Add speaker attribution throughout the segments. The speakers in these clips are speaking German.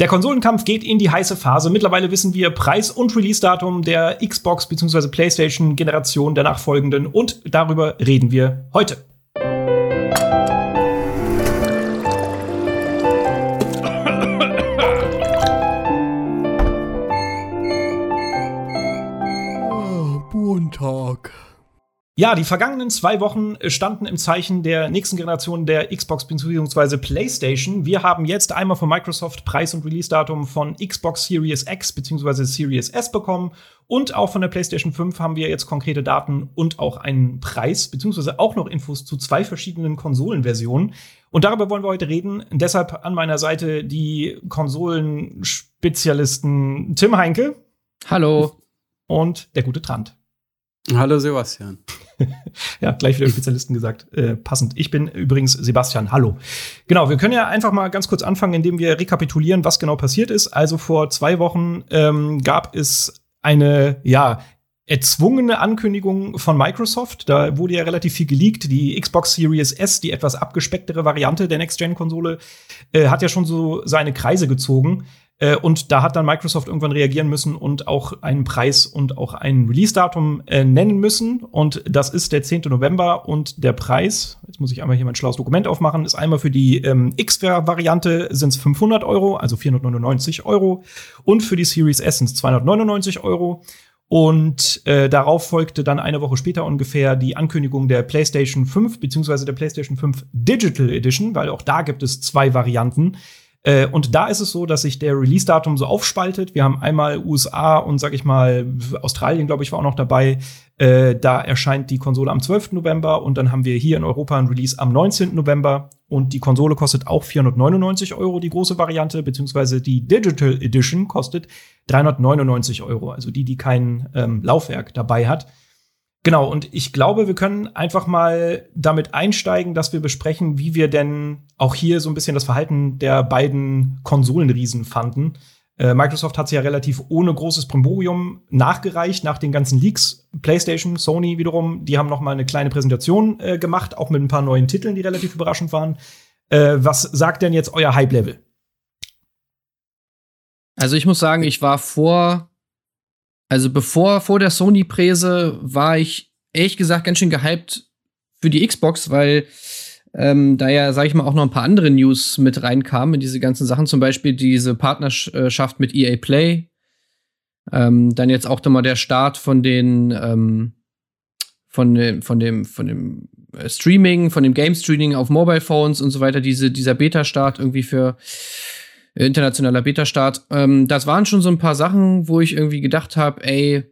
Speaker 1: Der Konsolenkampf geht in die heiße Phase. Mittlerweile wissen wir Preis und Release-Datum der Xbox bzw. PlayStation-Generation der nachfolgenden und darüber reden wir heute. Ja, die vergangenen zwei Wochen standen im Zeichen der nächsten Generation der Xbox bzw. PlayStation. Wir haben jetzt einmal von Microsoft Preis- und Release-Datum von Xbox Series X bzw. Series S bekommen und auch von der PlayStation 5 haben wir jetzt konkrete Daten und auch einen Preis bzw. auch noch Infos zu zwei verschiedenen Konsolenversionen. Und darüber wollen wir heute reden. Deshalb an meiner Seite die Konsolenspezialisten Tim Heinke.
Speaker 2: Hallo.
Speaker 1: Und der gute Trant.
Speaker 3: Hallo Sebastian.
Speaker 1: ja, gleich wieder Spezialisten gesagt. Äh, passend. Ich bin übrigens Sebastian. Hallo. Genau, wir können ja einfach mal ganz kurz anfangen, indem wir rekapitulieren, was genau passiert ist. Also vor zwei Wochen ähm, gab es eine, ja, erzwungene Ankündigung von Microsoft. Da wurde ja relativ viel geleakt. Die Xbox Series S, die etwas abgespecktere Variante der Next-Gen-Konsole, äh, hat ja schon so seine Kreise gezogen. Äh, und da hat dann Microsoft irgendwann reagieren müssen und auch einen Preis und auch ein Release-Datum äh, nennen müssen. Und das ist der 10. November. Und der Preis, jetzt muss ich einmal hier mein schlaues Dokument aufmachen, ist einmal für die ähm, X-Variante sind es 500 Euro, also 499 Euro. Und für die Series S sind es 299 Euro. Und äh, darauf folgte dann eine Woche später ungefähr die Ankündigung der PlayStation 5 beziehungsweise der PlayStation 5 Digital Edition, weil auch da gibt es zwei Varianten. Äh, und da ist es so, dass sich der Release-Datum so aufspaltet. Wir haben einmal USA und sag ich mal Australien, glaube ich, war auch noch dabei. Äh, da erscheint die Konsole am 12. November und dann haben wir hier in Europa ein Release am 19. November und die Konsole kostet auch 499 Euro, die große Variante, beziehungsweise die Digital Edition kostet 399 Euro, also die, die kein ähm, Laufwerk dabei hat. Genau, und ich glaube, wir können einfach mal damit einsteigen, dass wir besprechen, wie wir denn auch hier so ein bisschen das Verhalten der beiden Konsolenriesen fanden. Äh, Microsoft hat sie ja relativ ohne großes Primborium nachgereicht nach den ganzen Leaks. PlayStation, Sony wiederum, die haben noch mal eine kleine Präsentation äh, gemacht, auch mit ein paar neuen Titeln, die relativ überraschend waren. Äh, was sagt denn jetzt euer Hype-Level?
Speaker 2: Also ich muss sagen, ich war vor also bevor, vor der Sony-Präse war ich ehrlich gesagt ganz schön gehypt für die Xbox, weil ähm, da ja, sag ich mal, auch noch ein paar andere News mit reinkamen in diese ganzen Sachen. Zum Beispiel diese Partnerschaft mit EA Play. Ähm, dann jetzt auch nochmal der Start von den, ähm, von dem, von dem, von dem Streaming, von dem Game Streaming auf Mobile Phones und so weiter. Diese, dieser Beta-Start irgendwie für internationaler Beta-Start. Ähm, das waren schon so ein paar Sachen, wo ich irgendwie gedacht habe, ey,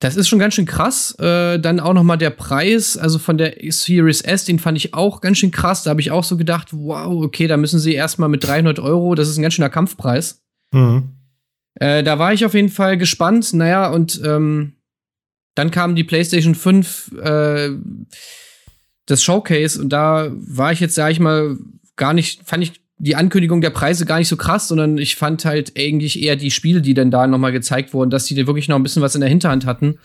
Speaker 2: das ist schon ganz schön krass. Äh, dann auch noch mal der Preis, also von der Series S, den fand ich auch ganz schön krass. Da habe ich auch so gedacht, wow, okay, da müssen sie erstmal mit 300 Euro, das ist ein ganz schöner Kampfpreis. Mhm. Äh, da war ich auf jeden Fall gespannt. Naja, und ähm, dann kam die PlayStation 5, äh, das Showcase, und da war ich jetzt, sag ich mal, gar nicht, fand ich die Ankündigung der Preise gar nicht so krass, sondern ich fand halt eigentlich eher die Spiele, die dann da nochmal gezeigt wurden, dass die da wirklich noch ein bisschen was in der Hinterhand hatten,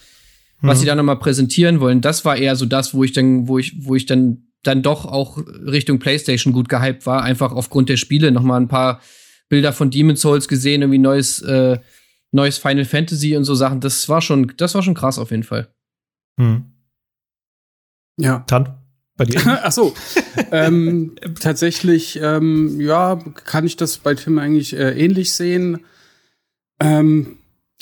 Speaker 2: was mhm. sie da nochmal präsentieren wollen. Das war eher so das, wo ich dann, wo ich, wo ich dann, dann doch auch Richtung PlayStation gut gehypt war, einfach aufgrund der Spiele nochmal ein paar Bilder von Demon's Souls gesehen, irgendwie neues, äh, neues Final Fantasy und so Sachen. Das war schon, das war schon krass auf jeden Fall.
Speaker 1: Mhm. Ja. Dann
Speaker 3: bei dir? Ach so. ähm, tatsächlich, ähm, ja, kann ich das bei Tim eigentlich äh, ähnlich sehen. Ähm,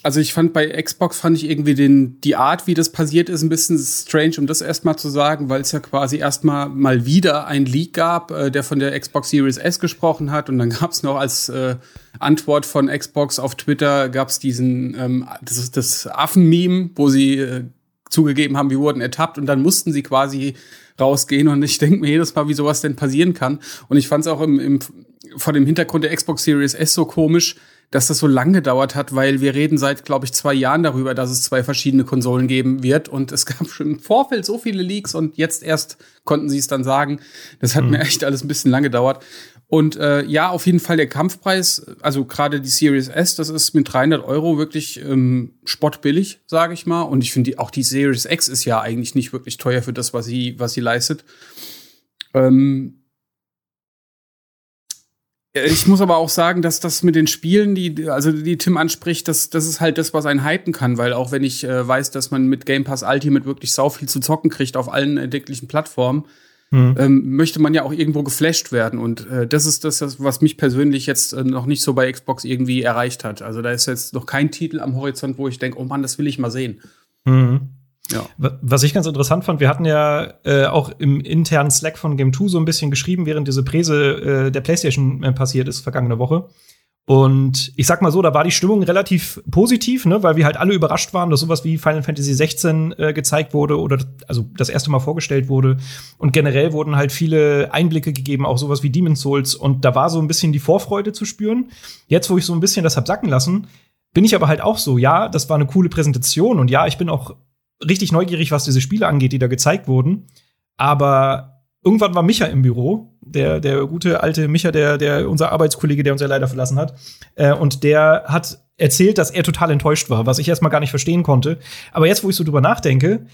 Speaker 3: also ich fand bei Xbox fand ich irgendwie den die Art, wie das passiert ist, ein bisschen strange, um das erstmal zu sagen, weil es ja quasi erstmal mal wieder ein Leak gab, äh, der von der Xbox Series S gesprochen hat und dann gab es noch als äh, Antwort von Xbox auf Twitter gab es diesen ähm, das, das Affen-Meme, wo sie äh, zugegeben haben, wir wurden ertappt und dann mussten sie quasi rausgehen. Und ich denke mir jedes Mal, wie sowas denn passieren kann. Und ich fand es auch im, im, vor dem Hintergrund der Xbox Series S so komisch, dass das so lange gedauert hat, weil wir reden seit, glaube ich, zwei Jahren darüber, dass es zwei verschiedene Konsolen geben wird. Und es gab schon im Vorfeld so viele Leaks und jetzt erst konnten sie es dann sagen. Das hat mhm. mir echt alles ein bisschen lange gedauert. Und äh, ja, auf jeden Fall der Kampfpreis, also gerade die Series S, das ist mit 300 Euro wirklich ähm, spottbillig, sage ich mal. Und ich finde auch die Series X ist ja eigentlich nicht wirklich teuer für das, was sie, was sie leistet. Ähm, Ich muss aber auch sagen, dass das mit den Spielen, die, also die Tim anspricht, das, das ist halt das, was einen hypen kann, weil auch wenn ich äh, weiß, dass man mit Game Pass Ultimate wirklich sau viel zu zocken kriegt auf allen erdenklichen Plattformen, mhm. ähm, möchte man ja auch irgendwo geflasht werden. Und äh, das ist das, was mich persönlich jetzt äh, noch nicht so bei Xbox irgendwie erreicht hat. Also da ist jetzt noch kein Titel am Horizont, wo ich denke, oh Mann, das will ich mal sehen. Mhm.
Speaker 1: Ja. Was ich ganz interessant fand, wir hatten ja äh, auch im internen Slack von Game 2 so ein bisschen geschrieben, während diese Präse äh, der PlayStation äh, passiert ist, vergangene Woche. Und ich sag mal so, da war die Stimmung relativ positiv, ne, weil wir halt alle überrascht waren, dass sowas wie Final Fantasy 16 äh, gezeigt wurde oder also das erste Mal vorgestellt wurde. Und generell wurden halt viele Einblicke gegeben, auch sowas wie Demon's Souls. Und da war so ein bisschen die Vorfreude zu spüren. Jetzt, wo ich so ein bisschen das hab sacken lassen, bin ich aber halt auch so, ja, das war eine coole Präsentation und ja, ich bin auch richtig neugierig, was diese Spiele angeht, die da gezeigt wurden. Aber irgendwann war Micha im Büro, der, der gute alte Micha, der, der unser Arbeitskollege, der uns ja leider verlassen hat. Äh, und der hat erzählt, dass er total enttäuscht war, was ich erstmal gar nicht verstehen konnte. Aber jetzt, wo ich so drüber nachdenke,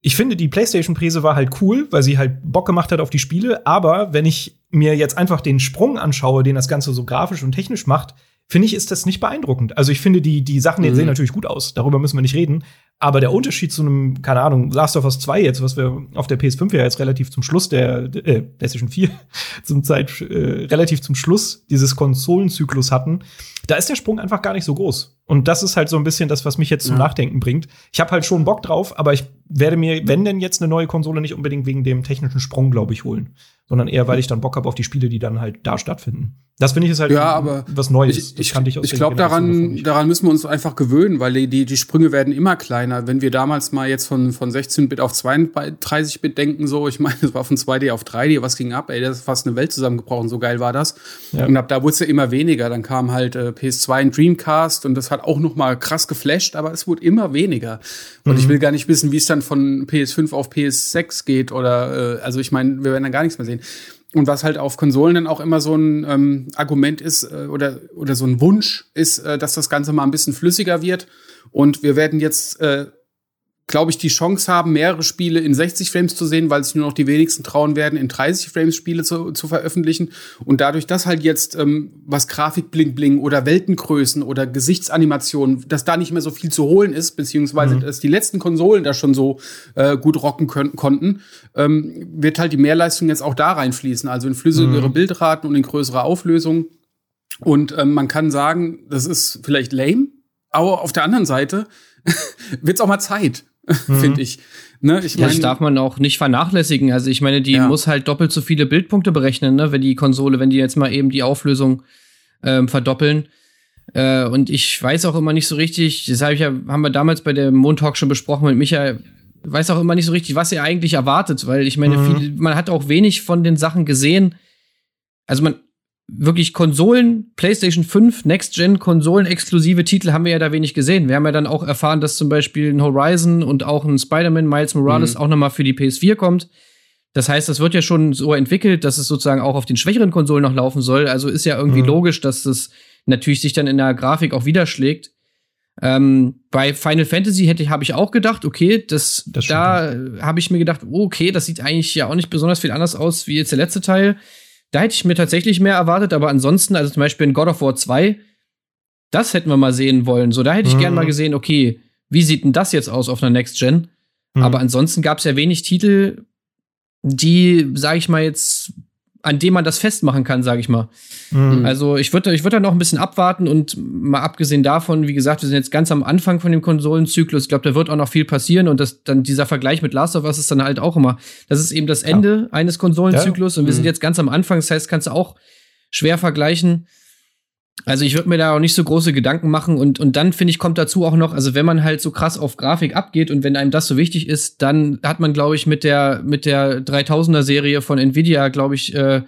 Speaker 1: ich finde, die PlayStation-Präse war halt cool, weil sie halt Bock gemacht hat auf die Spiele. Aber wenn ich mir jetzt einfach den Sprung anschaue, den das Ganze so grafisch und technisch macht, finde ich, ist das nicht beeindruckend. Also ich finde, die, die Sachen mhm. sehen natürlich gut aus. Darüber müssen wir nicht reden. Aber der Unterschied zu einem, keine Ahnung, Last of Us 2 jetzt, was wir auf der PS5 ja jetzt relativ zum Schluss der, äh, PlayStation 4 zum Zeit, äh, relativ zum Schluss dieses Konsolenzyklus hatten, da ist der Sprung einfach gar nicht so groß. Und das ist halt so ein bisschen das, was mich jetzt zum ja. Nachdenken bringt. Ich habe halt schon Bock drauf, aber ich werde mir, wenn denn jetzt eine neue Konsole, nicht unbedingt wegen dem technischen Sprung, glaube ich, holen sondern eher, weil ich dann Bock habe auf die Spiele, die dann halt da stattfinden. Das finde ich ist halt
Speaker 3: ja, aber
Speaker 1: was Neues. Ich,
Speaker 3: ich, ich, ich glaube, daran, daran müssen wir uns einfach gewöhnen, weil die, die Sprünge werden immer kleiner. Wenn wir damals mal jetzt von, von 16-Bit auf 32-Bit denken, so, ich meine, es war von 2D auf 3D, was ging ab? Ey, das ist fast eine Welt zusammengebrochen, so geil war das. Ja. Und ab da wurde es ja immer weniger. Dann kam halt äh, PS2 und Dreamcast und das hat auch noch mal krass geflasht, aber es wurde immer weniger. Und mhm. ich will gar nicht wissen, wie es dann von PS5 auf PS6 geht oder, äh, also ich meine, wir werden dann gar nichts mehr sehen. Und was halt auf Konsolen dann auch immer so ein ähm, Argument ist äh, oder, oder so ein Wunsch ist, äh, dass das Ganze mal ein bisschen flüssiger wird. Und wir werden jetzt äh, glaube ich, die Chance haben, mehrere Spiele in 60 Frames zu sehen, weil sich nur noch die wenigsten trauen werden, in 30 Frames Spiele zu, zu veröffentlichen. Und dadurch, dass halt jetzt ähm, was Grafik bling bling oder Weltengrößen oder Gesichtsanimationen, dass da nicht mehr so viel zu holen ist, beziehungsweise mhm. dass die letzten Konsolen da schon so äh, gut rocken können, konnten, ähm, wird halt die Mehrleistung jetzt auch da reinfließen, also in flüssigere mhm. Bildraten und in größere Auflösungen. Und ähm, man kann sagen, das ist vielleicht lame, aber auf der anderen Seite wird's auch mal Zeit mhm. finde ich.
Speaker 2: Ne, ich mein, das darf man auch nicht vernachlässigen. Also ich meine, die ja. muss halt doppelt so viele Bildpunkte berechnen, ne, wenn die Konsole, wenn die jetzt mal eben die Auflösung ähm, verdoppeln. Äh, und ich weiß auch immer nicht so richtig, das hab ich ja, haben wir damals bei der Mondtalk schon besprochen mit Michael, weiß auch immer nicht so richtig, was er eigentlich erwartet, weil ich meine, mhm. viel, man hat auch wenig von den Sachen gesehen. Also man, wirklich Konsolen, PlayStation 5, Next-Gen, Konsolen-exklusive Titel haben wir ja da wenig gesehen. Wir haben ja dann auch erfahren, dass zum Beispiel ein Horizon und auch ein Spider-Man Miles Morales mhm. auch nochmal für die PS4 kommt. Das heißt, das wird ja schon so entwickelt, dass es sozusagen auch auf den schwächeren Konsolen noch laufen soll. Also ist ja irgendwie mhm. logisch, dass das natürlich sich dann in der Grafik auch widerschlägt. Ähm, bei Final Fantasy hätte habe ich auch gedacht, okay, das, das da habe ich mir gedacht, okay, das sieht eigentlich ja auch nicht besonders viel anders aus wie jetzt der letzte Teil. Da hätte ich mir tatsächlich mehr erwartet, aber ansonsten, also zum Beispiel in God of War 2, das hätten wir mal sehen wollen. So, da hätte ich mhm. gern mal gesehen, okay, wie sieht denn das jetzt aus auf einer Next Gen? Mhm. Aber ansonsten gab es ja wenig Titel, die, sag ich mal, jetzt an dem man das festmachen kann, sage ich mal. Mhm. Also ich würde ich würd da noch ein bisschen abwarten und mal abgesehen davon, wie gesagt, wir sind jetzt ganz am Anfang von dem Konsolenzyklus. Ich glaube, da wird auch noch viel passieren und das, dann dieser Vergleich mit Last of Us ist dann halt auch immer, das ist eben das Ende ja. eines Konsolenzyklus ja. und wir mhm. sind jetzt ganz am Anfang. Das heißt, kannst du auch schwer vergleichen. Also ich würde mir da auch nicht so große Gedanken machen und, und dann finde ich, kommt dazu auch noch, also wenn man halt so krass auf Grafik abgeht und wenn einem das so wichtig ist, dann hat man, glaube ich, mit der, mit der 3000er Serie von Nvidia, glaube ich, äh,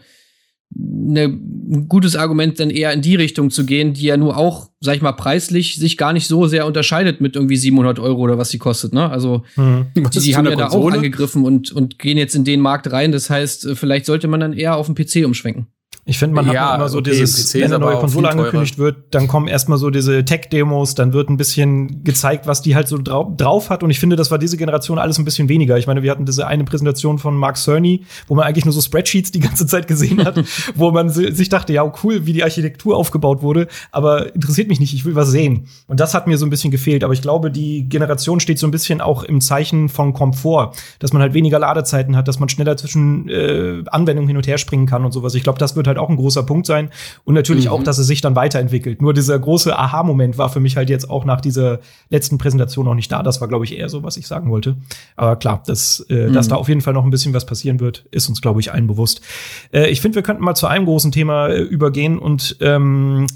Speaker 2: ne, ein gutes Argument, dann eher in die Richtung zu gehen, die ja nur auch, sag ich mal, preislich sich gar nicht so sehr unterscheidet mit irgendwie 700 Euro oder was sie kostet, ne? Also, mhm. die, die haben ja da auch angegriffen und, und gehen jetzt in den Markt rein. Das heißt, vielleicht sollte man dann eher auf den PC umschwenken.
Speaker 1: Ich finde, man
Speaker 3: Ja,
Speaker 1: hat immer so
Speaker 3: okay,
Speaker 1: dieses,
Speaker 3: PC
Speaker 1: wenn eine neue Konsole angekündigt wird, dann kommen erstmal so diese Tech-Demos, dann wird ein bisschen gezeigt, was die halt so drau drauf hat. Und ich finde, das war diese Generation alles ein bisschen weniger. Ich meine, wir hatten diese eine Präsentation von Mark Cerny, wo man eigentlich nur so Spreadsheets die ganze Zeit gesehen hat, wo man si- sich dachte, ja, cool, wie die Architektur aufgebaut wurde, aber interessiert mich nicht, ich will was sehen. Und das hat mir so ein bisschen gefehlt. Aber ich glaube, die Generation steht so ein bisschen auch im Zeichen von Komfort, dass man halt weniger Ladezeiten hat, dass man schneller zwischen äh, Anwendungen hin und her springen kann und sowas. Ich glaube, das wird halt auch ein großer Punkt sein. Und natürlich
Speaker 3: Mhm.
Speaker 1: auch, dass es sich dann weiterentwickelt. Nur dieser große Aha-Moment war für mich halt jetzt auch nach dieser letzten Präsentation noch nicht da. Das war, glaube ich, eher so, was ich sagen wollte. Aber klar, dass, äh, dass
Speaker 2: Mhm.
Speaker 1: da auf jeden Fall noch ein bisschen was passieren wird, ist uns, glaube ich, allen bewusst. Äh, ich finde, wir könnten mal zu einem großen Thema äh, übergehen und ähm,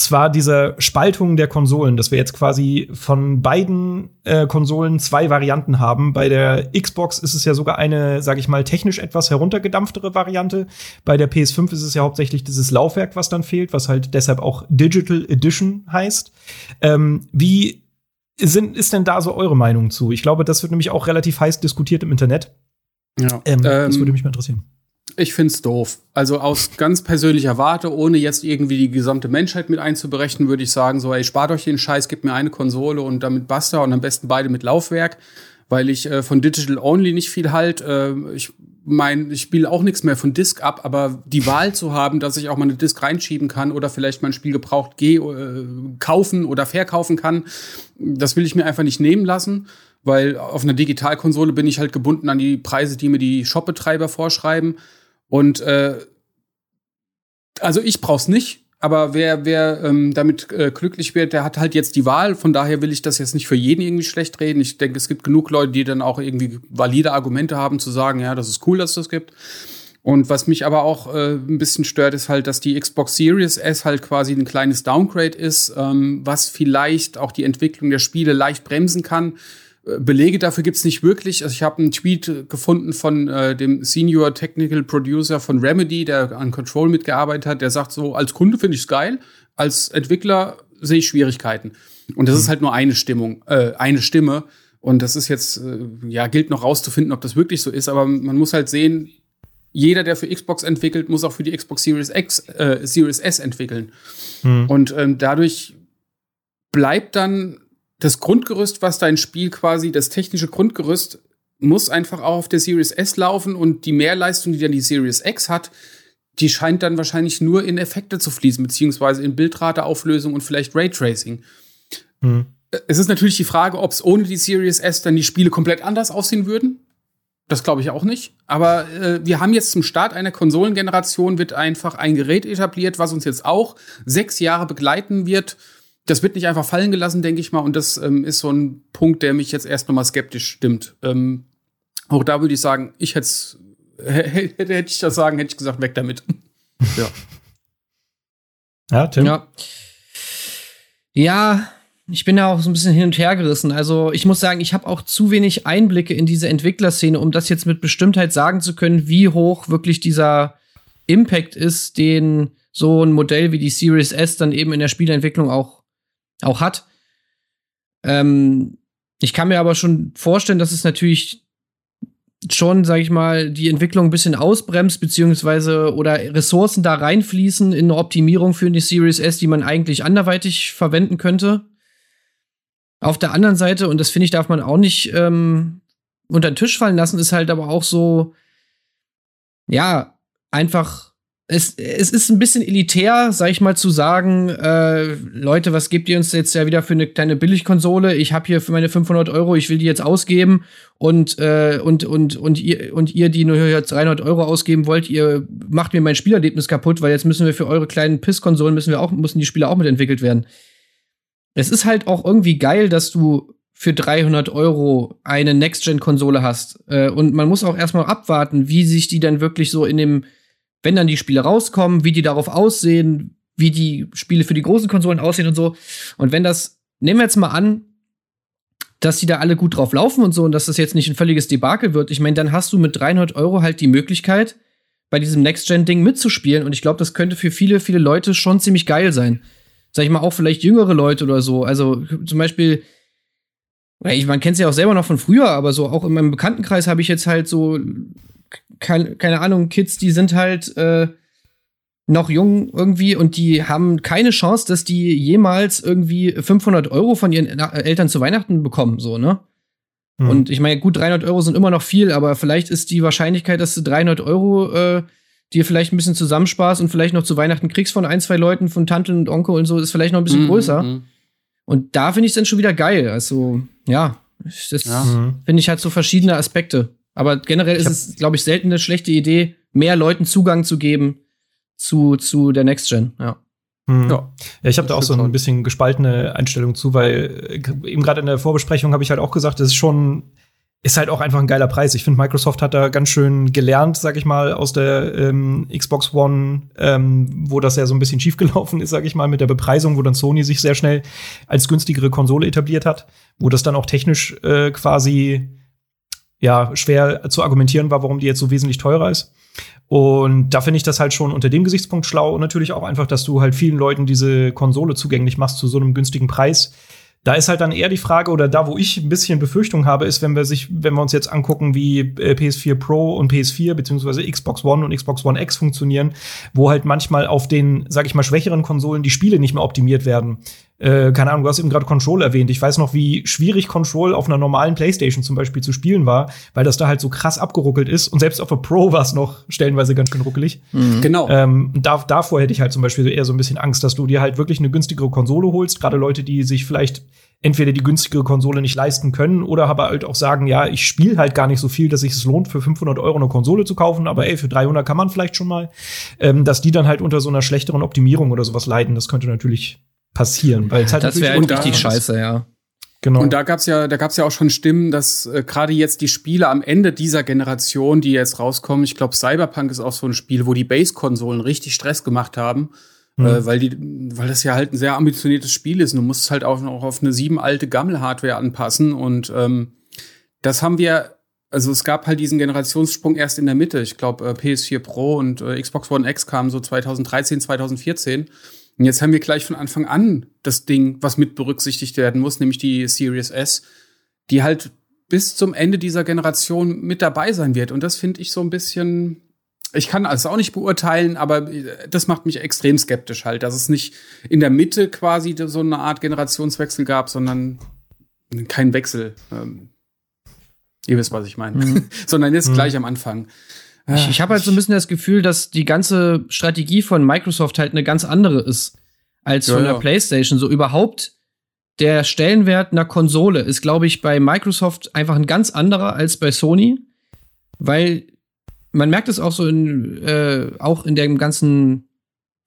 Speaker 1: zwar diese Spaltung der Konsolen, dass wir jetzt quasi von beiden äh, Konsolen zwei Varianten haben. Bei der Xbox ist es ja sogar eine, sage ich mal, technisch etwas heruntergedampftere Variante. Bei der PS5 ist es ja hauptsächlich dieses Laufwerk, was dann fehlt, was halt deshalb auch Digital Edition heißt. Ähm, wie sind, ist denn da so eure Meinung zu? Ich glaube, das wird nämlich auch relativ heiß diskutiert im Internet.
Speaker 3: Ja.
Speaker 1: Ähm, das
Speaker 3: Ähm,
Speaker 1: würde mich mal interessieren.
Speaker 3: Ich find's doof. Also aus ganz persönlicher Warte, ohne jetzt irgendwie die gesamte Menschheit mit einzuberechnen, würde ich sagen, so, ey, spart euch den Scheiß, gebt mir eine Konsole und damit basta und am besten beide mit Laufwerk, weil ich äh, von Digital Only nicht viel halt. Äh, ich mein, ich spiele auch nichts mehr von Disk ab, aber die Wahl zu haben, dass ich auch mal eine Disk reinschieben kann oder vielleicht mein Spiel gebraucht geh, äh, kaufen oder verkaufen kann, das will ich mir einfach nicht nehmen lassen. Weil auf einer Digitalkonsole bin ich halt gebunden an die Preise, die mir die Shopbetreiber vorschreiben. Und äh, also ich brauch's nicht, aber wer, wer ähm, damit äh, glücklich wird, der hat halt jetzt die Wahl. Von daher will ich das jetzt nicht für jeden irgendwie schlecht reden. Ich denke, es gibt genug Leute, die dann auch irgendwie valide Argumente haben, zu sagen, ja, das ist cool, dass es das gibt. Und was mich aber auch äh, ein bisschen stört, ist halt, dass die Xbox Series S halt quasi ein kleines Downgrade ist, ähm, was vielleicht auch die Entwicklung der Spiele leicht bremsen kann. Äh, Belege dafür gibt's nicht wirklich. Also ich habe einen Tweet gefunden von äh, dem Senior Technical Producer von Remedy, der an Control mitgearbeitet hat. Der sagt so, als Kunde finde ich's geil, als Entwickler sehe ich Schwierigkeiten. Und das ist halt nur eine Stimmung, äh, eine Stimme. Und das ist jetzt, äh, ja, gilt noch rauszufinden, ob das wirklich so ist. Aber man muss halt sehen, jeder, der für Xbox entwickelt, muss auch für die Xbox Series X, äh, Series S entwickeln.
Speaker 1: Hm.
Speaker 3: Und ähm, dadurch bleibt dann das Grundgerüst, was dein Spiel quasi, das technische Grundgerüst, muss einfach auch auf der Series S laufen und die Mehrleistung, die dann die Series X hat, die scheint dann wahrscheinlich nur in Effekte zu fließen, beziehungsweise in Bildrateauflösung und vielleicht Raytracing.
Speaker 1: Hm.
Speaker 3: Es ist natürlich die Frage, ob es ohne die Series S dann die Spiele komplett anders aussehen würden. Das glaube ich auch nicht. Aber äh, wir haben jetzt zum Start einer Konsolengeneration wird einfach ein Gerät etabliert, was uns jetzt auch sechs Jahre begleiten wird. Das wird nicht einfach fallen gelassen, denke ich mal. Und das ähm, ist so ein Punkt, der mich jetzt erst noch mal skeptisch stimmt. Ähm, auch da würde ich sagen, ich hätte hätte hätte ich das sagen, hätte ich gesagt, weg damit. ja.
Speaker 1: Ja, Tim?
Speaker 2: Ja. Ja, ich bin da auch so ein bisschen hin und her gerissen. Also, ich muss sagen, ich habe auch zu wenig Einblicke in diese Entwicklerszene, um das jetzt mit Bestimmtheit sagen zu können, wie hoch wirklich dieser Impact ist, den so ein Modell wie die Series S dann eben in der Spieleentwicklung auch, auch hat. Ähm, ich kann mir aber schon vorstellen, dass es natürlich schon, sag ich mal, die Entwicklung ein bisschen ausbremst, beziehungsweise oder Ressourcen da reinfließen in eine Optimierung für die Series S, die man eigentlich anderweitig verwenden könnte. Auf der anderen Seite, und das finde ich, darf man auch nicht ähm, unter den Tisch fallen lassen, ist halt aber auch so, ja, einfach, es, es ist ein bisschen elitär, sag ich mal, zu sagen, äh, Leute, was gebt ihr uns jetzt ja wieder für eine kleine Billigkonsole? Ich habe hier für meine 500 Euro, ich will die jetzt ausgeben und, äh, und, und, und, ihr, und ihr, die nur jetzt 300 Euro ausgeben wollt, ihr macht mir mein Spielerlebnis kaputt, weil jetzt müssen wir für eure kleinen Pisskonsolen müssen wir auch, müssen die Spiele auch mitentwickelt werden. Es ist halt auch irgendwie geil, dass du für 300 Euro eine Next-Gen-Konsole hast. Äh, und man muss auch erstmal abwarten, wie sich die dann wirklich so in dem, wenn dann die Spiele rauskommen, wie die darauf aussehen, wie die Spiele für die großen Konsolen aussehen und so. Und wenn das, nehmen wir jetzt mal an, dass die da alle gut drauf laufen und so und dass das jetzt nicht ein völliges Debakel wird, ich meine, dann hast du mit 300 Euro halt die Möglichkeit, bei diesem Next-Gen-Ding mitzuspielen. Und ich glaube, das könnte für viele, viele Leute schon ziemlich geil sein. Sag ich mal, auch vielleicht jüngere Leute oder so. Also zum Beispiel, ich, man kennt es ja auch selber noch von früher, aber so auch in meinem Bekanntenkreis habe ich jetzt halt so, keine, keine Ahnung, Kids, die sind halt, äh, noch jung irgendwie und die haben keine Chance, dass die jemals irgendwie 500 Euro von ihren Eltern zu Weihnachten bekommen, so, ne? Mhm. Und ich meine, gut, 300 Euro sind immer noch viel, aber vielleicht ist die Wahrscheinlichkeit, dass du 300 Euro äh, dir vielleicht ein bisschen zusammensparst und vielleicht noch zu Weihnachten kriegst von ein, zwei Leuten, von Tanten und Onkel und so, ist vielleicht noch ein bisschen mhm. größer. Mhm. Und da finde ich es dann schon wieder geil. Also, ja, das ja. Mhm. finde ich halt so verschiedene Aspekte. Aber generell ist es, glaube ich, selten eine schlechte Idee, mehr Leuten Zugang zu geben zu, zu der Next Gen, ja.
Speaker 1: Mhm. Ja. ja, ich habe da auch so ein bisschen gespaltene Einstellung zu, weil äh, eben gerade in der Vorbesprechung habe ich halt auch gesagt, das ist schon ist halt auch einfach ein geiler Preis. Ich finde, Microsoft hat da ganz schön gelernt, sag ich mal, aus der ähm, Xbox One, ähm, wo das ja so ein bisschen schiefgelaufen ist, sag ich mal, mit der Bepreisung, wo dann Sony sich sehr schnell als günstigere Konsole etabliert hat, wo das dann auch technisch äh, quasi ja schwer zu argumentieren war, warum die jetzt so wesentlich teurer ist. Und da finde ich das halt schon unter dem Gesichtspunkt schlau und natürlich auch einfach, dass du halt vielen Leuten diese Konsole zugänglich machst zu so einem günstigen Preis. Da ist halt dann eher die Frage, oder da, wo ich ein bisschen Befürchtung habe, ist, wenn wir sich, wenn wir uns jetzt angucken, wie äh, PS4 Pro und PS4 beziehungsweise Xbox One und Xbox One X funktionieren, wo halt manchmal auf den, sag ich mal, schwächeren Konsolen die Spiele nicht mehr optimiert werden äh, keine Ahnung, du hast eben gerade Control erwähnt. Ich weiß noch, wie schwierig Control auf einer normalen Playstation zum Beispiel zu spielen war, weil das da halt so krass abgeruckelt ist. Und selbst auf der Pro war es noch stellenweise ganz schön ruckelig.
Speaker 3: Mhm. Genau.
Speaker 1: Ähm, da, davor hätte ich halt zum Beispiel eher so ein bisschen Angst, dass du dir halt wirklich eine günstigere Konsole holst. Gerade Leute, die sich vielleicht entweder die günstigere Konsole nicht leisten können oder aber halt auch sagen, ja, ich spiele halt gar nicht so viel, dass sich es lohnt, für 500 Euro eine Konsole zu kaufen, aber ey, für 300 kann man vielleicht schon mal, ähm, dass die dann halt unter so einer schlechteren Optimierung oder sowas leiden. Das könnte natürlich passieren. Weil
Speaker 2: es halt das wäre halt richtig scheiße, ja.
Speaker 3: Genau. Und da gab's ja, da gab's ja auch schon Stimmen, dass äh, gerade jetzt die Spiele am Ende dieser Generation, die jetzt rauskommen, ich glaube Cyberpunk ist auch so ein Spiel, wo die Base-Konsolen richtig Stress gemacht haben, mhm. äh, weil die, weil das ja halt ein sehr ambitioniertes Spiel ist. Und du musst es halt auch noch auf eine sieben alte Gammel-Hardware anpassen. Und ähm, das haben wir, also es gab halt diesen Generationssprung erst in der Mitte. Ich glaube, äh, PS4 Pro und äh, Xbox One X kamen so 2013, 2014. Und jetzt haben wir gleich von Anfang an das Ding, was mit berücksichtigt werden muss, nämlich die Series S, die halt bis zum Ende dieser Generation mit dabei sein wird. Und das finde ich so ein bisschen, ich kann also auch nicht beurteilen, aber das macht mich extrem skeptisch halt, dass es nicht in der Mitte quasi so eine Art Generationswechsel gab, sondern kein Wechsel. Ähm, ihr wisst, was ich meine. Mhm. sondern jetzt mhm. gleich am Anfang.
Speaker 2: Ich, ich habe halt so ein bisschen das Gefühl, dass die ganze Strategie von Microsoft halt eine ganz andere ist als ja, von der ja. PlayStation. So überhaupt der Stellenwert einer Konsole ist, glaube ich, bei Microsoft einfach ein ganz anderer als bei Sony, weil man merkt es auch so in, äh, auch in dem ganzen,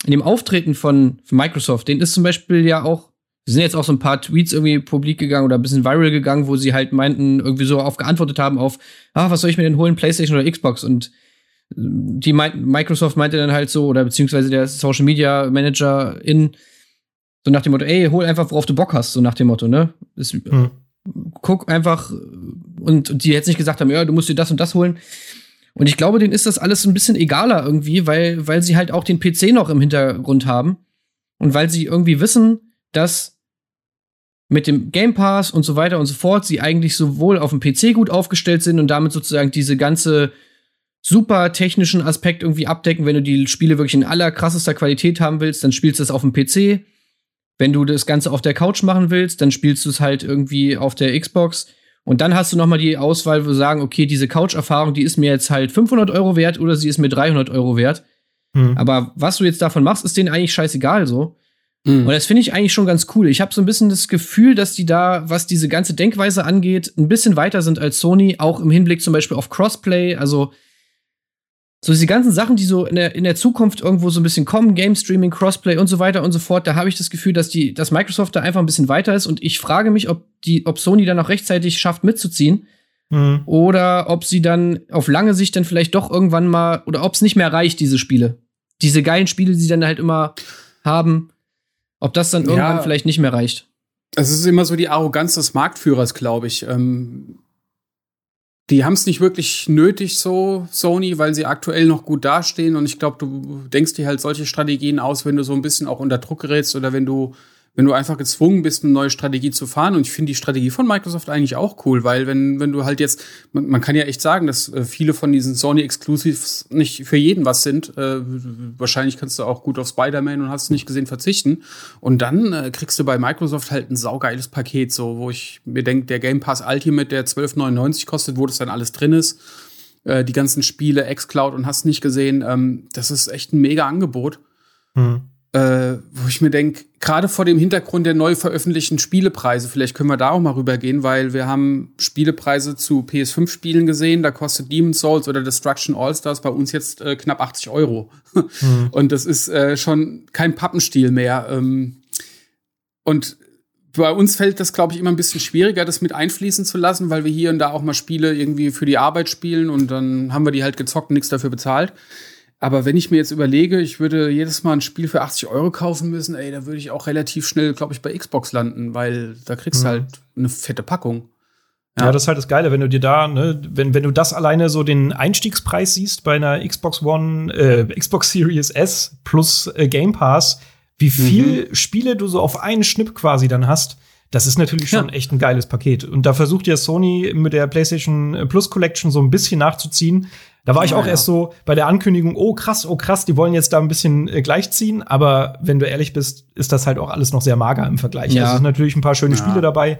Speaker 2: in dem Auftreten von, von Microsoft. Den ist zum Beispiel ja auch es sind jetzt auch so ein paar Tweets irgendwie publik gegangen oder ein bisschen viral gegangen, wo sie halt meinten, irgendwie so auf geantwortet haben auf, ah, was soll ich mir denn holen, PlayStation oder Xbox? Und die Microsoft meinte dann halt so, oder beziehungsweise der Social Media Manager in, so nach dem Motto, ey, hol einfach, worauf du Bock hast, so nach dem Motto, ne? Das, hm. Guck einfach, und, und die jetzt nicht gesagt haben, ja, du musst dir das und das holen. Und ich glaube, denen ist das alles ein bisschen egaler irgendwie, weil, weil sie halt auch den PC noch im Hintergrund haben. Und weil sie irgendwie wissen, dass mit dem Game Pass und so weiter und so fort sie eigentlich sowohl auf dem PC gut aufgestellt sind und damit sozusagen diese ganze super technischen Aspekt irgendwie abdecken. Wenn du die Spiele wirklich in aller krassester Qualität haben willst, dann spielst du es auf dem PC. Wenn du das Ganze auf der Couch machen willst, dann spielst du es halt irgendwie auf der Xbox. Und dann hast du noch mal die Auswahl, wo sagen, okay, diese Couch-Erfahrung, die ist mir jetzt halt 500 Euro wert oder sie ist mir 300 Euro wert. Hm. Aber was du jetzt davon machst, ist denen eigentlich scheißegal so. Mhm. Und das finde ich eigentlich schon ganz cool. Ich habe so ein bisschen das Gefühl, dass die da, was diese ganze Denkweise angeht, ein bisschen weiter sind als Sony, auch im Hinblick zum Beispiel auf Crossplay. Also so diese ganzen Sachen, die so in der, in der Zukunft irgendwo so ein bisschen kommen, Game Streaming, Crossplay und so weiter und so fort, da habe ich das Gefühl, dass die, dass Microsoft da einfach ein bisschen weiter ist und ich frage mich, ob die, ob Sony dann auch rechtzeitig schafft mitzuziehen. Mhm. Oder ob sie dann auf lange Sicht dann vielleicht doch irgendwann mal, oder ob es nicht mehr reicht, diese Spiele. Diese geilen Spiele, die sie dann halt immer haben. Ob das dann irgendwann ja, vielleicht nicht mehr reicht.
Speaker 3: Es ist immer so die Arroganz des Marktführers, glaube ich. Ähm, die haben es nicht wirklich nötig, so Sony, weil sie aktuell noch gut dastehen. Und ich glaube, du denkst dir halt solche Strategien aus, wenn du so ein bisschen auch unter Druck gerätst oder wenn du wenn du einfach gezwungen bist, eine neue Strategie zu fahren. Und ich finde die Strategie von Microsoft eigentlich auch cool, weil wenn, wenn du halt jetzt, man, man kann ja echt sagen, dass äh, viele von diesen Sony Exclusives nicht für jeden was sind. Äh, wahrscheinlich kannst du auch gut auf Spider-Man und hast nicht gesehen verzichten. Und dann äh, kriegst du bei Microsoft halt ein saugeiles Paket, so, wo ich mir denke, der Game Pass Ultimate, der 12,99 kostet, wo das dann alles drin ist. Äh, die ganzen Spiele, Xcloud und hast nicht gesehen, ähm, das ist echt ein mega Angebot. Mhm äh, wo ich mir denke, gerade vor dem Hintergrund der neu veröffentlichten Spielepreise, vielleicht können wir da auch mal rübergehen, weil wir haben Spielepreise zu PS5-Spielen gesehen, da kostet Demon's Souls oder Destruction All-Stars bei uns jetzt äh, knapp 80 Euro. Mhm. Und das ist äh, schon kein Pappenstiel mehr. Ähm, und bei uns fällt das, glaube ich, immer ein bisschen schwieriger, das mit einfließen zu lassen, weil wir hier und da auch mal Spiele irgendwie für die Arbeit spielen und dann haben wir die halt gezockt und nichts dafür bezahlt. Aber wenn ich mir jetzt überlege, ich würde jedes Mal ein Spiel für 80 Euro kaufen müssen, ey, da würde ich auch relativ schnell, glaube ich, bei Xbox landen, weil da kriegst du mhm. halt eine fette Packung.
Speaker 1: Ja. ja. das ist halt das Geile, wenn du dir da, ne, wenn, wenn du das alleine so den Einstiegspreis siehst bei einer Xbox One, äh, Xbox Series S plus äh, Game Pass, wie viel mhm. Spiele du so auf einen Schnipp quasi dann hast, das ist natürlich schon ja. echt ein geiles Paket. Und da versucht ja Sony mit der PlayStation Plus Collection so ein bisschen nachzuziehen. Da war ich auch ja. erst so bei der Ankündigung, oh krass, oh krass, die wollen jetzt da ein bisschen äh, gleichziehen, aber wenn du ehrlich bist, ist das halt auch alles noch sehr mager im Vergleich. Ja. Es sind natürlich ein paar schöne ja. Spiele dabei,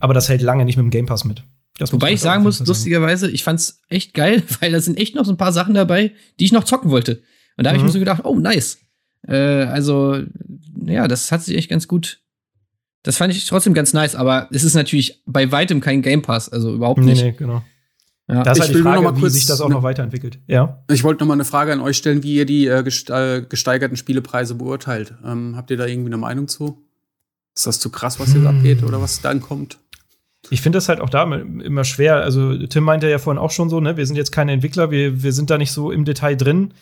Speaker 1: aber das hält lange nicht mit dem Game Pass mit.
Speaker 2: Das Wobei ich sagen muss, lustigerweise, ich fand's echt geil, weil da sind echt noch so ein paar Sachen dabei, die ich noch zocken wollte. Und da habe mhm. ich mir so gedacht, oh nice. Äh, also ja, das hat sich echt ganz gut. Das fand ich trotzdem ganz nice, aber es ist natürlich bei weitem kein Game Pass, also überhaupt nicht. Nee, nee, genau.
Speaker 1: Ja, das ist halt die Frage, noch mal kurz, wie sich das auch noch weiterentwickelt. Ja.
Speaker 3: Ich wollte noch mal eine Frage an euch stellen, wie ihr die äh, äh, gesteigerten Spielepreise beurteilt. Ähm, habt ihr da irgendwie eine Meinung zu? Ist das zu krass, was jetzt hm. abgeht oder was dann kommt?
Speaker 1: Ich finde das halt auch da immer schwer. Also Tim meinte ja vorhin auch schon so, ne, wir sind jetzt keine Entwickler, wir, wir sind da nicht so im Detail drin.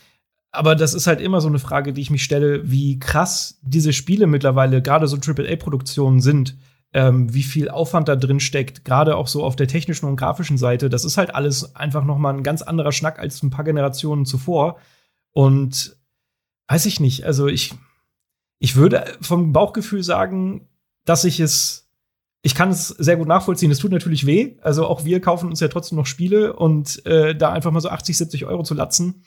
Speaker 1: Aber das ist halt immer so eine Frage, die ich mich stelle, wie krass diese Spiele mittlerweile, gerade so AAA-Produktionen sind ähm, wie viel Aufwand da drin steckt, gerade auch so auf der technischen und grafischen Seite. Das ist halt alles einfach noch mal ein ganz anderer Schnack als ein paar Generationen zuvor. Und weiß ich nicht, also ich, ich würde vom Bauchgefühl sagen, dass ich es, ich kann es sehr gut nachvollziehen. Es tut natürlich weh. Also auch wir kaufen uns ja trotzdem noch Spiele und äh, da einfach mal so 80, 70 Euro zu latzen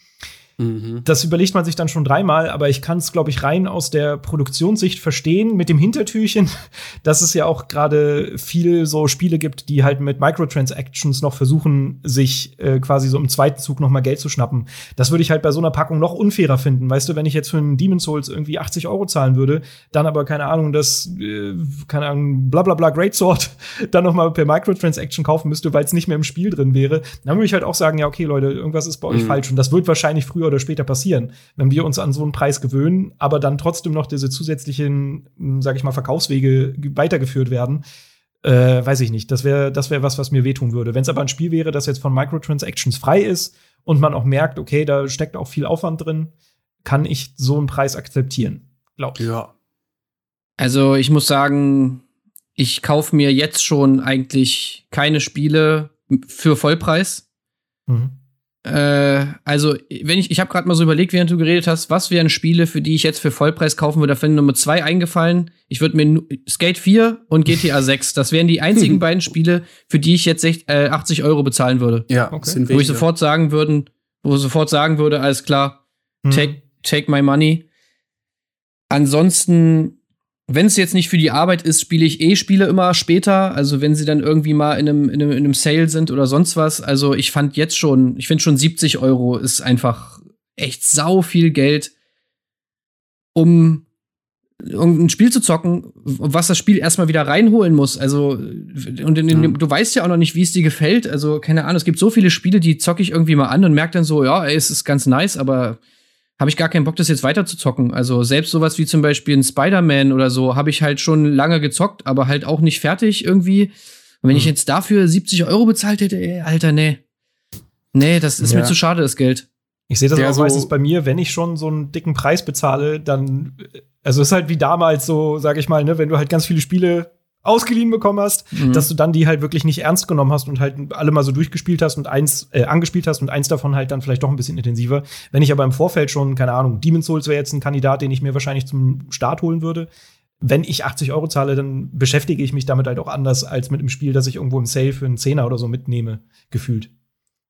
Speaker 1: Mhm. Das überlegt man sich dann schon dreimal, aber ich kann es, glaube ich, rein aus der Produktionssicht verstehen, mit dem Hintertürchen, dass es ja auch gerade viel so Spiele gibt, die halt mit Microtransactions noch versuchen, sich äh, quasi so im zweiten Zug noch mal Geld zu schnappen. Das würde ich halt bei so einer Packung noch unfairer finden. Weißt du, wenn ich jetzt für einen Demon's Souls irgendwie 80 Euro zahlen würde, dann aber keine Ahnung, das, äh, keine Ahnung, bla bla bla Greatsword dann noch mal per Microtransaction kaufen müsste, weil es nicht mehr im Spiel drin wäre, dann würde ich halt auch sagen, ja, okay, Leute, irgendwas ist bei euch mhm. falsch. Und das wird wahrscheinlich früher früher oder später passieren, wenn wir uns an so einen Preis gewöhnen, aber dann trotzdem noch diese zusätzlichen, hm, sag ich mal, Verkaufswege weitergeführt werden. Äh, weiß ich nicht. Das wäre das wäre was, was mir wehtun würde. Wenn es aber ein Spiel wäre, das jetzt von Microtransactions frei ist und man auch merkt, okay, da steckt auch viel Aufwand drin, kann ich so einen Preis akzeptieren. Glaub ich. Ja.
Speaker 2: Also ich muss sagen, ich kaufe mir jetzt schon eigentlich keine Spiele für Vollpreis. Mhm. Äh, also, wenn ich, ich habe gerade mal so überlegt, während du geredet hast, was wären Spiele, für die ich jetzt für Vollpreis kaufen würde. Da finde Nummer zwei eingefallen. Ich würde mir Skate 4 und GTA 6. Das wären die einzigen beiden Spiele, für die ich jetzt äh, 80 Euro bezahlen würde.
Speaker 3: Ja, okay.
Speaker 2: Wo ich sofort sagen würden, wo sofort sagen würde, alles klar, hm. take, take my money. Ansonsten wenn es jetzt nicht für die Arbeit ist, spiele ich eh Spiele immer später. Also wenn sie dann irgendwie mal in einem, in einem, in einem Sale sind oder sonst was. Also ich fand jetzt schon, ich finde schon 70 Euro ist einfach echt sau viel Geld, um, um ein Spiel zu zocken, was das Spiel erstmal wieder reinholen muss. Also, und in, in, ja. du weißt ja auch noch nicht, wie es dir gefällt. Also, keine Ahnung, es gibt so viele Spiele, die zocke ich irgendwie mal an und merke dann so, ja, ey, es ist ganz nice, aber habe ich gar keinen Bock, das jetzt weiter zu zocken. Also selbst sowas wie zum Beispiel ein Spider-Man oder so habe ich halt schon lange gezockt, aber halt auch nicht fertig irgendwie. Und wenn hm. ich jetzt dafür 70 Euro bezahlt hätte, ey, Alter, nee. Nee, das ist ja. mir zu schade, das Geld.
Speaker 1: Ich sehe das Der auch so meistens bei mir, wenn ich schon so einen dicken Preis bezahle, dann, also es ist halt wie damals so, sag ich mal, ne, wenn du halt ganz viele Spiele ausgeliehen bekommen hast, mhm. dass du dann die halt wirklich nicht ernst genommen hast und halt alle mal so durchgespielt hast und eins äh, angespielt hast und eins davon halt dann vielleicht doch ein bisschen intensiver. Wenn ich aber im Vorfeld schon, keine Ahnung, Demon's Souls wäre jetzt ein Kandidat, den ich mir wahrscheinlich zum Start holen würde. wenn ich 80 Euro zahle, dann beschäftige ich mich damit halt auch anders als mit einem Spiel, das ich irgendwo im Sale für einen Zehner oder so mitnehme, gefühlt.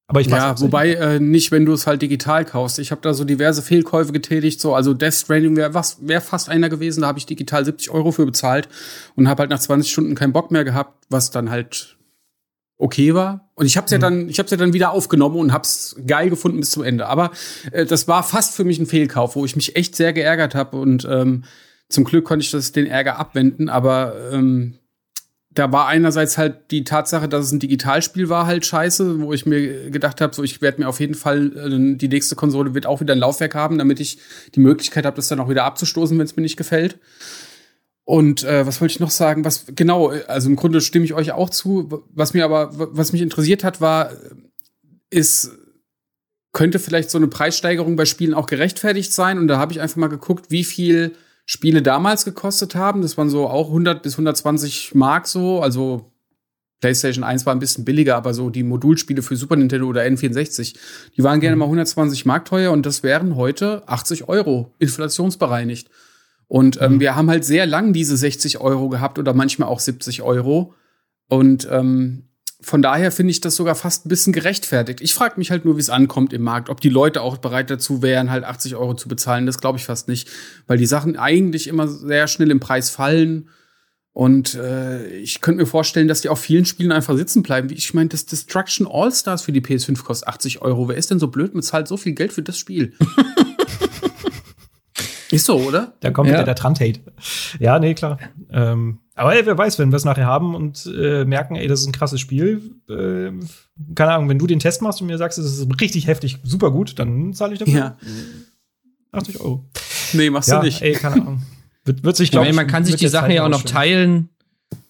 Speaker 3: Aber ich weiß ja, wobei äh, nicht, wenn du es halt digital kaufst. Ich habe da so diverse Fehlkäufe getätigt, so also Death Stranding wäre wär fast einer gewesen, da habe ich digital 70 Euro für bezahlt und habe halt nach 20 Stunden keinen Bock mehr gehabt, was dann halt okay war. Und ich habe es ja mhm. dann, ich habe ja dann wieder aufgenommen und hab's geil gefunden bis zum Ende. Aber äh, das war fast für mich ein Fehlkauf, wo ich mich echt sehr geärgert habe und ähm, zum Glück konnte ich das den Ärger abwenden. Aber ähm, da war einerseits halt die Tatsache, dass es ein Digitalspiel war, halt scheiße, wo ich mir gedacht habe, so ich werde mir auf jeden Fall äh, die nächste Konsole wird auch wieder ein Laufwerk haben, damit ich die Möglichkeit habe, das dann auch wieder abzustoßen, wenn es mir nicht gefällt. Und äh, was wollte ich noch sagen? Was genau? Also im Grunde stimme ich euch auch zu. Was mir aber, was mich interessiert hat, war, ist könnte vielleicht so eine Preissteigerung bei Spielen auch gerechtfertigt sein? Und da habe ich einfach mal geguckt, wie viel Spiele damals gekostet haben. Das waren so auch 100 bis 120 Mark so. Also PlayStation 1 war ein bisschen billiger, aber so die Modulspiele für Super Nintendo oder N64, die waren gerne mhm. mal 120 Mark teuer und das wären heute 80 Euro, inflationsbereinigt. Und ähm, mhm. wir haben halt sehr lang diese 60 Euro gehabt oder manchmal auch 70 Euro. Und ähm, von daher finde ich das sogar fast ein bisschen gerechtfertigt. Ich frage mich halt nur, wie es ankommt im Markt. Ob die Leute auch bereit dazu wären, halt 80 Euro zu bezahlen, das glaube ich fast nicht. Weil die Sachen eigentlich immer sehr schnell im Preis fallen. Und äh, ich könnte mir vorstellen, dass die auf vielen Spielen einfach sitzen bleiben. Ich meine, das Destruction All-Stars für die PS5 kostet 80 Euro. Wer ist denn so blöd und zahlt so viel Geld für das Spiel?
Speaker 1: ist so, oder? Da kommt ja. wieder der Trant-Hate. Ja, nee, klar. Ähm, aber ey, wer weiß, wenn wir es nachher haben und äh, merken, ey, das ist ein krasses Spiel, äh, keine Ahnung, wenn du den Test machst und mir sagst, es ist richtig heftig, super gut, dann zahle ich dafür ja. 80 Euro.
Speaker 3: Nee, machst ja, du nicht.
Speaker 1: Ey, keine Ahnung. Wird, wird sich, glaube
Speaker 2: ich, man kann sich die Sachen ja auch noch teilen,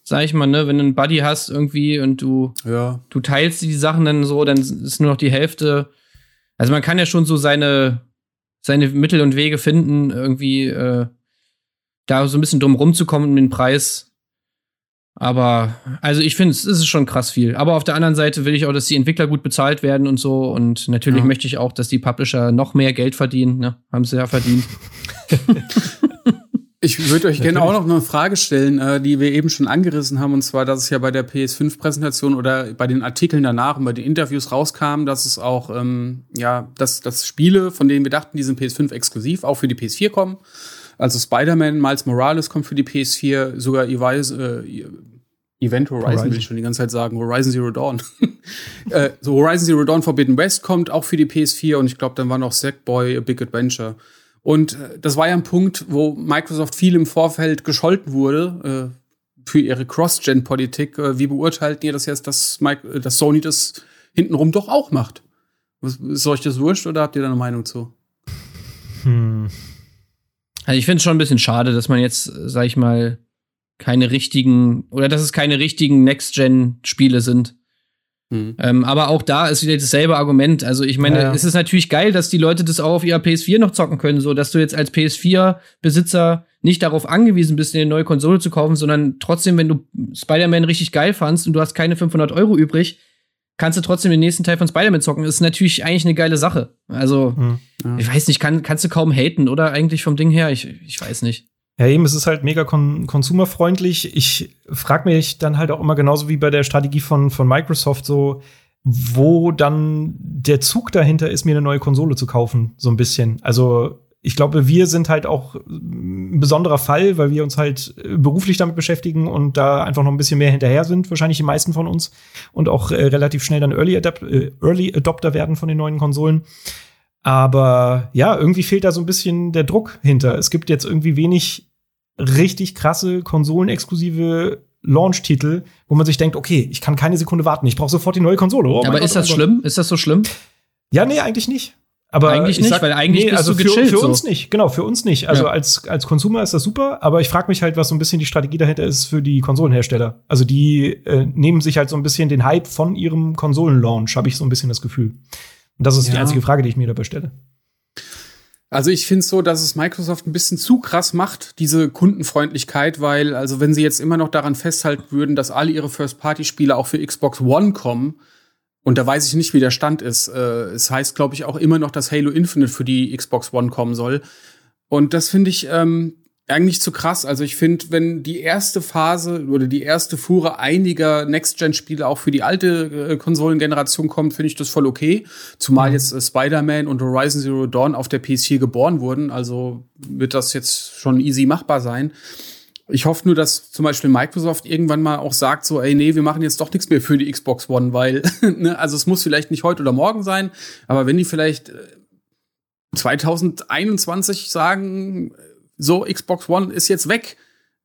Speaker 2: sag ich mal, ne, wenn du einen Buddy hast irgendwie und du, ja. du teilst die Sachen dann so, dann ist nur noch die Hälfte. Also man kann ja schon so seine, seine Mittel und Wege finden, irgendwie äh, da so ein bisschen drum rumzukommen um den Preis aber, also ich finde, es ist schon krass viel. Aber auf der anderen Seite will ich auch, dass die Entwickler gut bezahlt werden und so. Und natürlich ja. möchte ich auch, dass die Publisher noch mehr Geld verdienen. Ne? Haben sie ja verdient.
Speaker 3: ich würde euch gerne auch noch eine Frage stellen, äh, die wir eben schon angerissen haben. Und zwar, dass es ja bei der PS5-Präsentation oder bei den Artikeln danach und bei den Interviews rauskam, dass es auch, ähm, ja, dass, dass Spiele, von denen wir dachten, die sind PS5 exklusiv, auch für die PS4 kommen. Also Spider-Man, Miles Morales kommt für die PS4, sogar Evis, äh, Event Horizon, Horizon, will ich schon die ganze Zeit sagen, Horizon Zero Dawn. äh, so Horizon Zero Dawn Forbidden West kommt auch für die PS4 und ich glaube, dann war noch Sackboy A Big Adventure. Und äh, das war ja ein Punkt, wo Microsoft viel im Vorfeld gescholten wurde äh, für ihre Cross-Gen-Politik. Äh, wie beurteilt ihr das jetzt, dass, Mike, äh, dass Sony das hintenrum doch auch macht? Ist euch das wurscht oder habt ihr da eine Meinung zu?
Speaker 2: Hm. Also ich finde es schon ein bisschen schade, dass man jetzt, sag ich mal, keine richtigen, oder dass es keine richtigen Next-Gen-Spiele sind. Mhm. Ähm, aber auch da ist wieder dasselbe Argument. Also ich meine, ja. es ist natürlich geil, dass die Leute das auch auf ihrer PS4 noch zocken können, so dass du jetzt als PS4-Besitzer nicht darauf angewiesen bist, eine neue Konsole zu kaufen, sondern trotzdem, wenn du Spider-Man richtig geil fandst und du hast keine 500 Euro übrig, kannst du trotzdem den nächsten Teil von Spider-Man zocken. Das ist natürlich eigentlich eine geile Sache. Also, mhm. ja. ich weiß nicht, kann, kannst du kaum haten, oder eigentlich vom Ding her? Ich, ich weiß nicht.
Speaker 1: Ja, eben, es ist halt mega kon konsumerfreundlich. Ich frage mich dann halt auch immer genauso wie bei der Strategie von, von Microsoft so, wo dann der Zug dahinter ist, mir eine neue Konsole zu kaufen, so ein bisschen. Also ich glaube, wir sind halt auch ein besonderer Fall, weil wir uns halt äh, beruflich damit beschäftigen und da einfach noch ein bisschen mehr hinterher sind, wahrscheinlich die meisten von uns und auch äh, relativ schnell dann Early, Adapt äh, Early Adopter werden von den neuen Konsolen. Aber ja, irgendwie fehlt da so ein bisschen der Druck hinter. Es gibt jetzt irgendwie wenig richtig krasse konsolenexklusive Launch-Titel, wo man sich denkt, okay, ich kann keine Sekunde warten, ich brauche sofort die neue Konsole.
Speaker 2: Oh, aber ist Gott, das oh schlimm? Ist das so schlimm?
Speaker 1: Ja, nee, eigentlich nicht. Aber
Speaker 2: eigentlich nicht, sag, weil eigentlich nee, bist
Speaker 1: also
Speaker 2: du gechillt.
Speaker 1: Für, für uns nicht, genau, für uns nicht. Also ja. als, als Consumer ist das super, aber ich frage mich halt, was so ein bisschen die Strategie dahinter ist für die Konsolenhersteller. Also die äh, nehmen sich halt so ein bisschen den Hype von ihrem Konsolenlaunch, habe ich so ein bisschen das Gefühl. Und das ist ja. die einzige Frage, die ich mir dabei stelle.
Speaker 3: Also ich finde es so, dass es Microsoft ein bisschen zu krass macht, diese Kundenfreundlichkeit, weil, also wenn sie jetzt immer noch daran festhalten würden, dass alle ihre First-Party-Spiele auch für Xbox One kommen, und da weiß ich nicht, wie der Stand ist. Äh, es heißt, glaube ich, auch immer noch, dass Halo Infinite für die Xbox One kommen soll. Und das finde ich, ähm, eigentlich zu krass. Also ich finde, wenn die erste Phase oder die erste Fuhre einiger Next-Gen-Spiele auch für die alte äh, Konsolengeneration kommt, finde ich das voll okay. Zumal mhm. jetzt äh, Spider-Man und Horizon Zero Dawn auf der PS4 geboren wurden. Also wird das jetzt schon easy machbar sein. Ich hoffe nur, dass zum Beispiel Microsoft irgendwann mal auch sagt, so, ey, nee, wir machen jetzt doch nichts mehr für die Xbox One, weil, ne, also es muss vielleicht nicht heute oder morgen sein, aber wenn die vielleicht 2021 äh, sagen, so, Xbox One ist jetzt weg,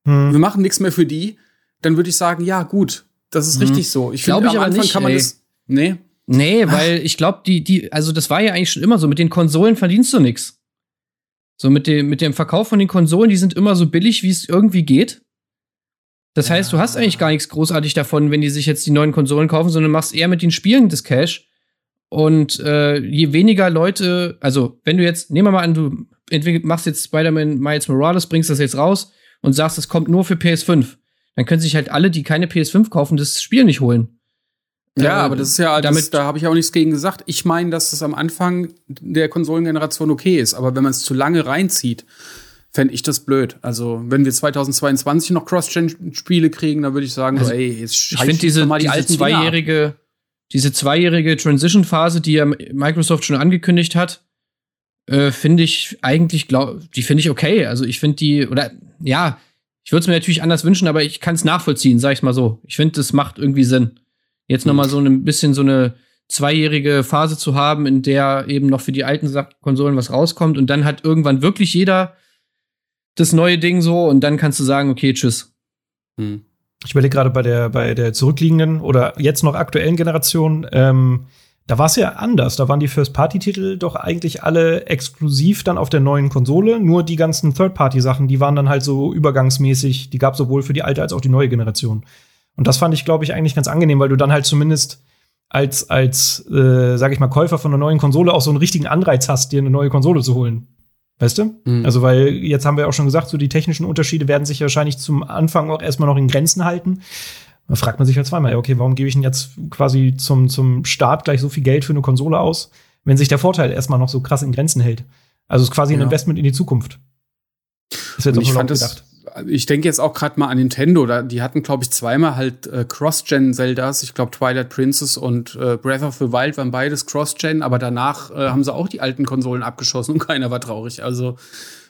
Speaker 3: hm. wir machen nichts mehr für die, dann würde ich sagen, ja, gut, das ist hm. richtig so.
Speaker 2: Ich glaube, am Anfang nicht, kann man ey. das. Nee. Nee, weil ich glaube, die, die, also das war ja eigentlich schon immer so, mit den Konsolen verdienst du nichts. So mit dem, mit dem Verkauf von den Konsolen, die sind immer so billig, wie es irgendwie geht. Das ja. heißt, du hast eigentlich gar nichts großartig davon, wenn die sich jetzt die neuen Konsolen kaufen, sondern machst eher mit den Spielen das Cash. Und äh, je weniger Leute, also wenn du jetzt, nehmen wir mal an, du machst jetzt Spider-Man Miles Morales, bringst das jetzt raus und sagst, es kommt nur für PS5, dann können sich halt alle, die keine PS5 kaufen, das Spiel nicht holen.
Speaker 3: Ja, äh, aber das ist ja, damit, das, da habe ich auch nichts gegen gesagt. Ich meine, dass das am Anfang der Konsolengeneration okay ist, aber wenn man es zu lange reinzieht, fände ich das blöd. Also, wenn wir 2022 noch Cross-Gen-Spiele kriegen, dann würde ich sagen, also, so, ey, jetzt
Speaker 2: Ich finde diese, mal die diese zweijährige, diese zweijährige Transition-Phase, die ja Microsoft schon angekündigt hat, äh, finde ich eigentlich, glaub, die finde ich okay. Also, ich finde die, oder ja, ich würde es mir natürlich anders wünschen, aber ich kann es nachvollziehen, sag ich mal so. Ich finde, das macht irgendwie Sinn. Jetzt noch mal so ein bisschen so eine zweijährige Phase zu haben, in der eben noch für die alten Konsolen was rauskommt und dann hat irgendwann wirklich jeder das neue Ding so und dann kannst du sagen, okay, tschüss.
Speaker 1: Hm. Ich überlege gerade bei der, bei der zurückliegenden oder jetzt noch aktuellen Generation, ähm, da war es ja anders. Da waren die First-Party-Titel doch eigentlich alle exklusiv dann auf der neuen Konsole. Nur die ganzen Third-Party-Sachen, die waren dann halt so übergangsmäßig. Die gab es sowohl für die alte als auch die neue Generation. Und das fand ich, glaube ich, eigentlich ganz angenehm, weil du dann halt zumindest als, als äh, sag ich mal, Käufer von einer neuen Konsole auch so einen richtigen Anreiz hast, dir eine neue Konsole zu holen. Weißt du? Mhm. Also, weil jetzt haben wir auch schon gesagt, so die technischen Unterschiede werden sich wahrscheinlich zum Anfang auch erstmal noch in Grenzen halten. Da fragt man sich halt zweimal, okay, warum gebe ich denn jetzt quasi zum, zum Start gleich so viel Geld für eine Konsole aus, wenn sich der Vorteil erstmal noch so krass in Grenzen hält? Also, es ist quasi ein Investment in die Zukunft.
Speaker 3: Das wird ich fand gedacht ich denke jetzt auch gerade mal an Nintendo, da, die hatten, glaube ich, zweimal halt äh, Cross-Gen-Zeldas. Ich glaube, Twilight Princess und äh, Breath of the Wild waren beides Cross-Gen, aber danach äh, haben sie auch die alten Konsolen abgeschossen und keiner war traurig. Also.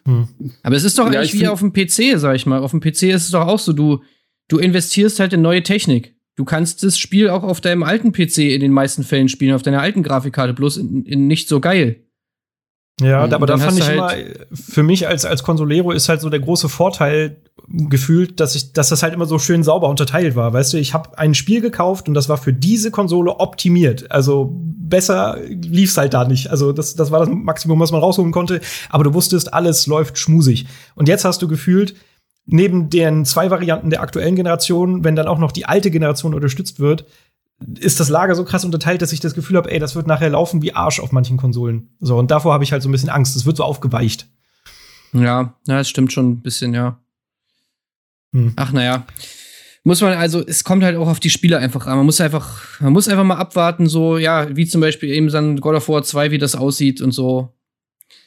Speaker 2: Hm. Aber es ist doch ja, eigentlich wie auf dem PC, sag ich mal. Auf dem PC ist es doch auch so, du, du investierst halt in neue Technik. Du kannst das Spiel auch auf deinem alten PC in den meisten Fällen spielen, auf deiner alten Grafikkarte, bloß in, in nicht so geil.
Speaker 1: Ja, aber da fand ich halt immer, für mich als, als Consolero ist halt so der große Vorteil gefühlt, dass ich, dass das halt immer so schön sauber unterteilt war. Weißt du, ich habe ein Spiel gekauft und das war für diese Konsole optimiert. Also besser lief's halt da nicht. Also das, das war das Maximum, was man rausholen konnte. Aber du wusstest, alles läuft schmusig. Und jetzt hast du gefühlt, neben den zwei Varianten der aktuellen Generation, wenn dann auch noch die alte Generation unterstützt wird, ist das Lager so krass unterteilt, dass ich das Gefühl habe, ey, das wird nachher laufen wie Arsch auf manchen Konsolen. So, und davor habe ich halt so ein bisschen Angst. Es wird so aufgeweicht.
Speaker 2: Ja, ja, das stimmt schon ein bisschen, ja. Hm. Ach, naja. Muss man, also, es kommt halt auch auf die Spieler einfach an. Man muss einfach, man muss einfach mal abwarten, so, ja, wie zum Beispiel eben dann God of War 2, wie das aussieht und so.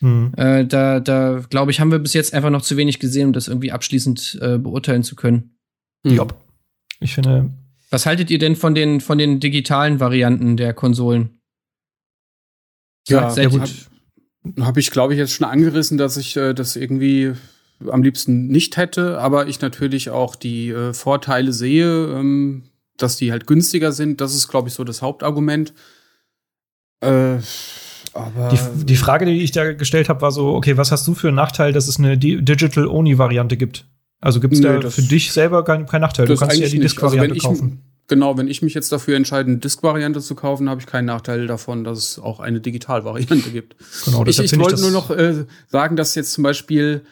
Speaker 2: Hm. Äh, da, da, glaube ich, haben wir bis jetzt einfach noch zu wenig gesehen, um das irgendwie abschließend äh, beurteilen zu können.
Speaker 1: Hm. Ja. Ich finde,
Speaker 2: was haltet ihr denn von den, von den digitalen Varianten der Konsolen?
Speaker 3: Ja, sehr gut. Habe hab ich, glaube ich, jetzt schon angerissen, dass ich äh, das irgendwie am liebsten nicht hätte, aber ich natürlich auch die äh, Vorteile sehe, ähm, dass die halt günstiger sind. Das ist, glaube ich, so das Hauptargument.
Speaker 1: Äh, aber die, die Frage, die ich da gestellt habe, war so: Okay, was hast du für einen Nachteil, dass es eine Digital-Only-Variante gibt? Also gibt es da für dich selber keinen kein Nachteil?
Speaker 3: Du kannst ja die Disk-Variante also kaufen. Genau, wenn ich mich jetzt dafür entscheide, eine Disk-Variante zu kaufen, habe ich keinen Nachteil davon, dass es auch eine Digital-Variante gibt. Genau, ich, ich wollte nur noch äh, sagen, dass jetzt zum Beispiel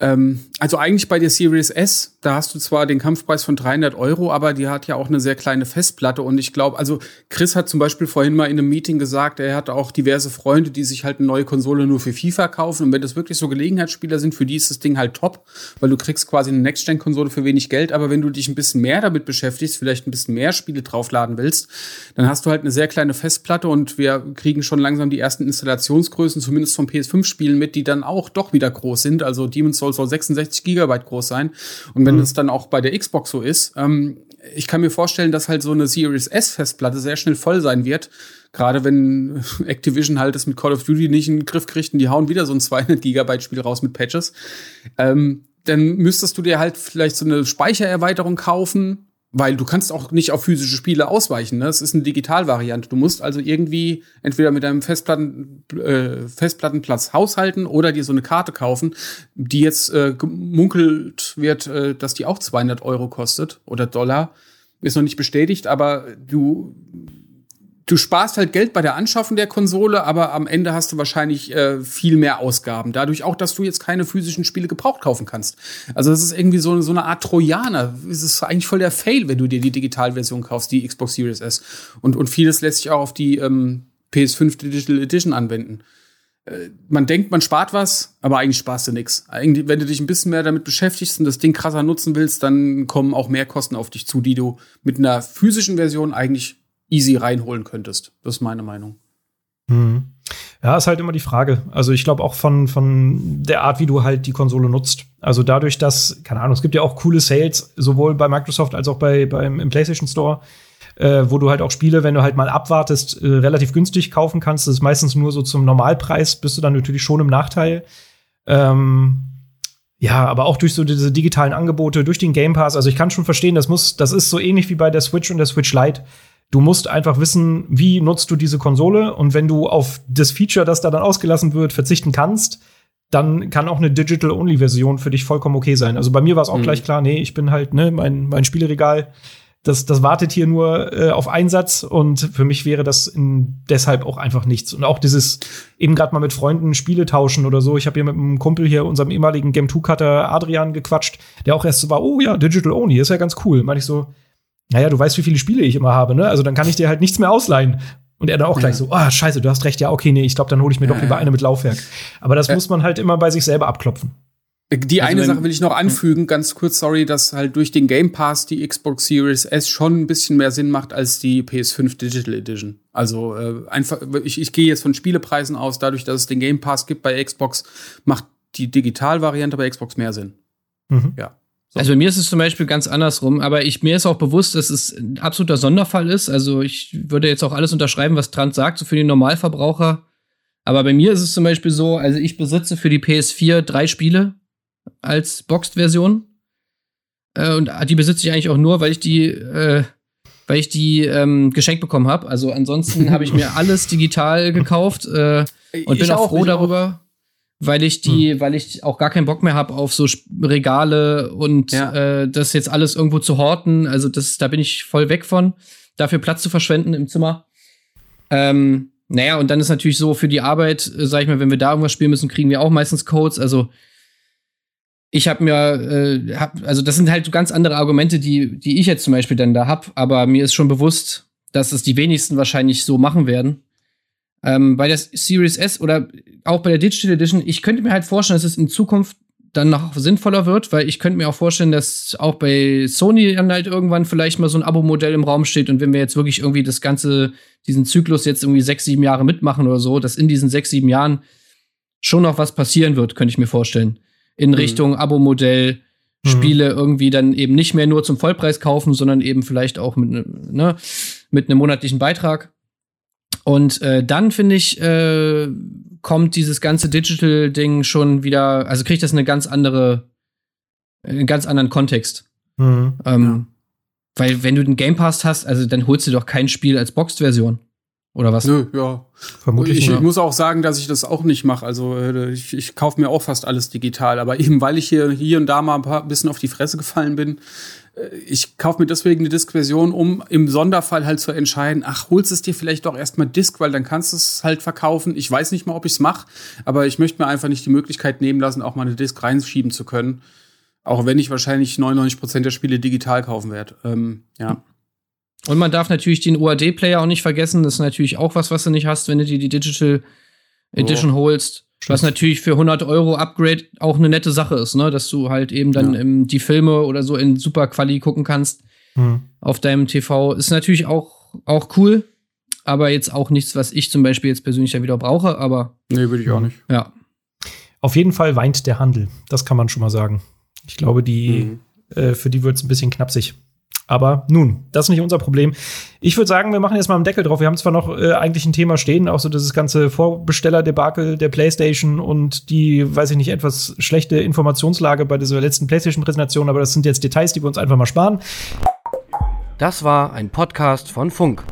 Speaker 3: ähm, also eigentlich bei der Series S, da hast du zwar den Kampfpreis von 300 Euro, aber die hat ja auch eine sehr kleine Festplatte. Und ich glaube, also Chris hat zum Beispiel vorhin mal in einem Meeting gesagt, er hat auch diverse Freunde, die sich halt eine neue Konsole nur für FIFA kaufen. Und wenn das wirklich so Gelegenheitsspieler sind, für die ist das Ding halt top, weil du kriegst quasi eine Next-Gen-Konsole für wenig Geld, aber wenn du dich ein bisschen mehr damit beschäftigst, vielleicht ein bisschen mehr Spiele draufladen willst, dann hast du halt eine sehr kleine Festplatte. Und wir kriegen schon langsam die ersten Installationsgrößen, zumindest von PS5-Spielen mit, die dann auch doch wieder groß sind, also Demon's Souls soll, soll 66 Gigabyte groß sein. Und wenn mhm. dann auch bei der Xbox so ist, ähm, ich kann mir vorstellen, dass halt so eine Series S Festplatte sehr schnell voll sein wird. Gerade wenn Activision halt es mit Call of Duty nicht in den Griff kriegt und die hauen wieder so ein 200 Gigabyte Spiel raus mit Patches. Ähm, dann müsstest du dir halt vielleicht so eine Speichererweiterung kaufen, weil du kannst auch nicht auf physische Spiele ausweichen. Ne? Es ist eine Digitalvariante. Du musst also irgendwie entweder mit deinem Festplatten, äh, Festplattenplatz haushalten oder dir so eine Karte kaufen, die jetzt äh, gemunkelt wird, äh, dass die auch 200 Euro kostet oder Dollar. Ist noch nicht bestätigt, aber du du sparst halt Geld bei der Anschaffung der Konsole, aber am Ende hast du wahrscheinlich äh, viel mehr Ausgaben. Dadurch auch, dass du jetzt keine physischen Spiele gebraucht kaufen kannst. Also das ist irgendwie so, so eine Art Trojaner. Es ist eigentlich voll der Fail, wenn du dir die Digitalversion kaufst, die Xbox Series S. Und, und vieles lässt sich auch auf die ähm, PS5 Digital Edition anwenden. Äh, man denkt, man spart was, aber eigentlich sparst du nichts. Wenn du dich ein bisschen mehr damit beschäftigst und das Ding krasser nutzen willst, dann kommen auch mehr Kosten auf dich zu, die du mit einer physischen Version eigentlich easy reinholen könntest. Das ist meine Meinung.
Speaker 1: Mhm. Ja, ist halt immer die Frage. Also ich glaube auch von, von der Art, wie du halt die Konsole nutzt. Also dadurch, dass, keine Ahnung, es gibt ja auch coole Sales, sowohl bei Microsoft als auch bei, beim im PlayStation Store, äh, wo du halt auch Spiele, wenn du halt mal abwartest, äh, relativ günstig kaufen kannst. Das ist meistens nur so zum Normalpreis, bist du dann natürlich schon im Nachteil. Ähm, ja, aber auch durch so diese digitalen Angebote, durch den Game Pass. Also ich kann schon verstehen, das muss, das ist so ähnlich wie bei der Switch und der Switch Lite Du musst einfach wissen, wie nutzt du diese Konsole und wenn du auf das Feature, das da dann ausgelassen wird, verzichten kannst, dann kann auch eine Digital-Only-Version für dich vollkommen okay sein. Also bei mir war es auch mhm. gleich klar, nee, ich bin halt, ne, mein, mein Spieleregal, das, das wartet hier nur äh, auf Einsatz und für mich wäre das in, deshalb auch einfach nichts. Und auch dieses eben gerade mal mit Freunden Spiele tauschen oder so. Ich habe hier mit einem Kumpel hier, unserem ehemaligen Game 2-Cutter Adrian gequatscht, der auch erst so war, oh ja, Digital Only, ist ja ganz cool. Meinte ich so, naja, du weißt, wie viele Spiele ich immer habe, ne? Also dann kann ich dir halt nichts mehr ausleihen. Und er dann auch gleich so, ah, oh, scheiße, du hast recht, ja, okay, nee, ich glaube, dann hole ich mir ja, doch lieber eine mit Laufwerk. Aber das ja. muss man halt immer bei sich selber abklopfen.
Speaker 3: Die also eine Sache will ich noch anfügen, ganz kurz, sorry, dass halt durch den Game Pass die Xbox Series S schon ein bisschen mehr Sinn macht als die PS5 Digital Edition. Also äh, einfach, ich, ich gehe jetzt von Spielepreisen aus, dadurch, dass es den Game Pass gibt bei Xbox, macht die Digitalvariante bei Xbox mehr Sinn.
Speaker 2: Mhm. Ja. So. Also bei mir ist es zum Beispiel ganz andersrum, aber ich, mir ist auch bewusst, dass es ein absoluter Sonderfall ist. Also ich würde jetzt auch alles unterschreiben, was Trant sagt, so für den Normalverbraucher. Aber bei mir ist es zum Beispiel so, also ich besitze für die PS4 drei Spiele als Boxed-Version. Äh, und die besitze ich eigentlich auch nur, weil ich die, äh, weil ich die ähm, geschenkt bekommen habe. Also ansonsten habe ich mir alles digital gekauft äh, und ich bin auch froh darüber. Auch weil ich die, hm. weil ich auch gar keinen Bock mehr habe auf so Regale und ja. äh, das jetzt alles irgendwo zu horten. Also das, da bin ich voll weg von, dafür Platz zu verschwenden im Zimmer. Ähm, naja, und dann ist natürlich so für die Arbeit, äh, sag ich mal, wenn wir da irgendwas spielen müssen, kriegen wir auch meistens Codes. Also ich habe mir, äh, hab, also das sind halt so ganz andere Argumente, die, die ich jetzt zum Beispiel dann da hab. Aber mir ist schon bewusst, dass es die wenigsten wahrscheinlich so machen werden. Ähm, bei der Series S oder auch bei der Digital Edition, ich könnte mir halt vorstellen, dass es in Zukunft dann noch sinnvoller wird, weil ich könnte mir auch vorstellen, dass auch bei Sony dann halt irgendwann vielleicht mal so ein Abo-Modell im Raum steht und wenn wir jetzt wirklich irgendwie das ganze, diesen Zyklus jetzt irgendwie sechs, sieben Jahre mitmachen oder so, dass in diesen sechs, sieben Jahren schon noch was passieren wird, könnte ich mir vorstellen. In mhm. Richtung Abo-Modell, mhm. Spiele irgendwie dann eben nicht mehr nur zum Vollpreis kaufen, sondern eben vielleicht auch mit, ne, ne mit einem monatlichen Beitrag. Und äh, dann finde ich, äh, kommt dieses ganze Digital-Ding schon wieder, also kriegt das eine ganz andere, einen ganz anderen Kontext. Mhm, ähm, ja. Weil wenn du den Game Pass hast, also dann holst du doch kein Spiel als Boxed-Version. Oder was?
Speaker 3: Nö, ja. Vermutlich. Ich, ich muss auch sagen, dass ich das auch nicht mache. Also äh, ich, ich kaufe mir auch fast alles digital. Aber eben weil ich hier, hier und da mal ein paar bisschen auf die Fresse gefallen bin, äh, ich kaufe mir deswegen eine Disk-Version, um im Sonderfall halt zu entscheiden, ach, holst es dir vielleicht doch erstmal Disk, weil dann kannst du es halt verkaufen. Ich weiß nicht mal, ob ich es mache, aber ich möchte mir einfach nicht die Möglichkeit nehmen lassen, auch mal eine Disk reinschieben zu können. Auch wenn ich wahrscheinlich 99% der Spiele digital kaufen werde. Ähm, ja.
Speaker 2: Und man darf natürlich den UAD-Player auch nicht vergessen. Das ist natürlich auch was, was du nicht hast, wenn du dir die Digital Edition oh. holst. Was natürlich für 100 Euro Upgrade auch eine nette Sache ist, ne? Dass du halt eben dann ja. im, die Filme oder so in super Quali gucken kannst mhm. auf deinem TV. Ist natürlich auch, auch cool, aber jetzt auch nichts, was ich zum Beispiel jetzt persönlich ja wieder brauche, aber.
Speaker 3: Nee, würde ich auch nicht.
Speaker 2: Ja.
Speaker 1: Auf jeden Fall weint der Handel. Das kann man schon mal sagen. Ich glaube, die, mhm. äh, für die wird es ein bisschen knapsig. Aber nun, das ist nicht unser Problem. Ich würde sagen, wir machen jetzt mal einen Deckel drauf. Wir haben zwar noch äh, eigentlich ein Thema stehen, auch so dieses ganze Vorbesteller-Debakel der PlayStation und die, weiß ich nicht, etwas schlechte Informationslage bei dieser letzten PlayStation-Präsentation, aber das sind jetzt Details, die wir uns einfach mal sparen.
Speaker 4: Das war ein Podcast von Funk.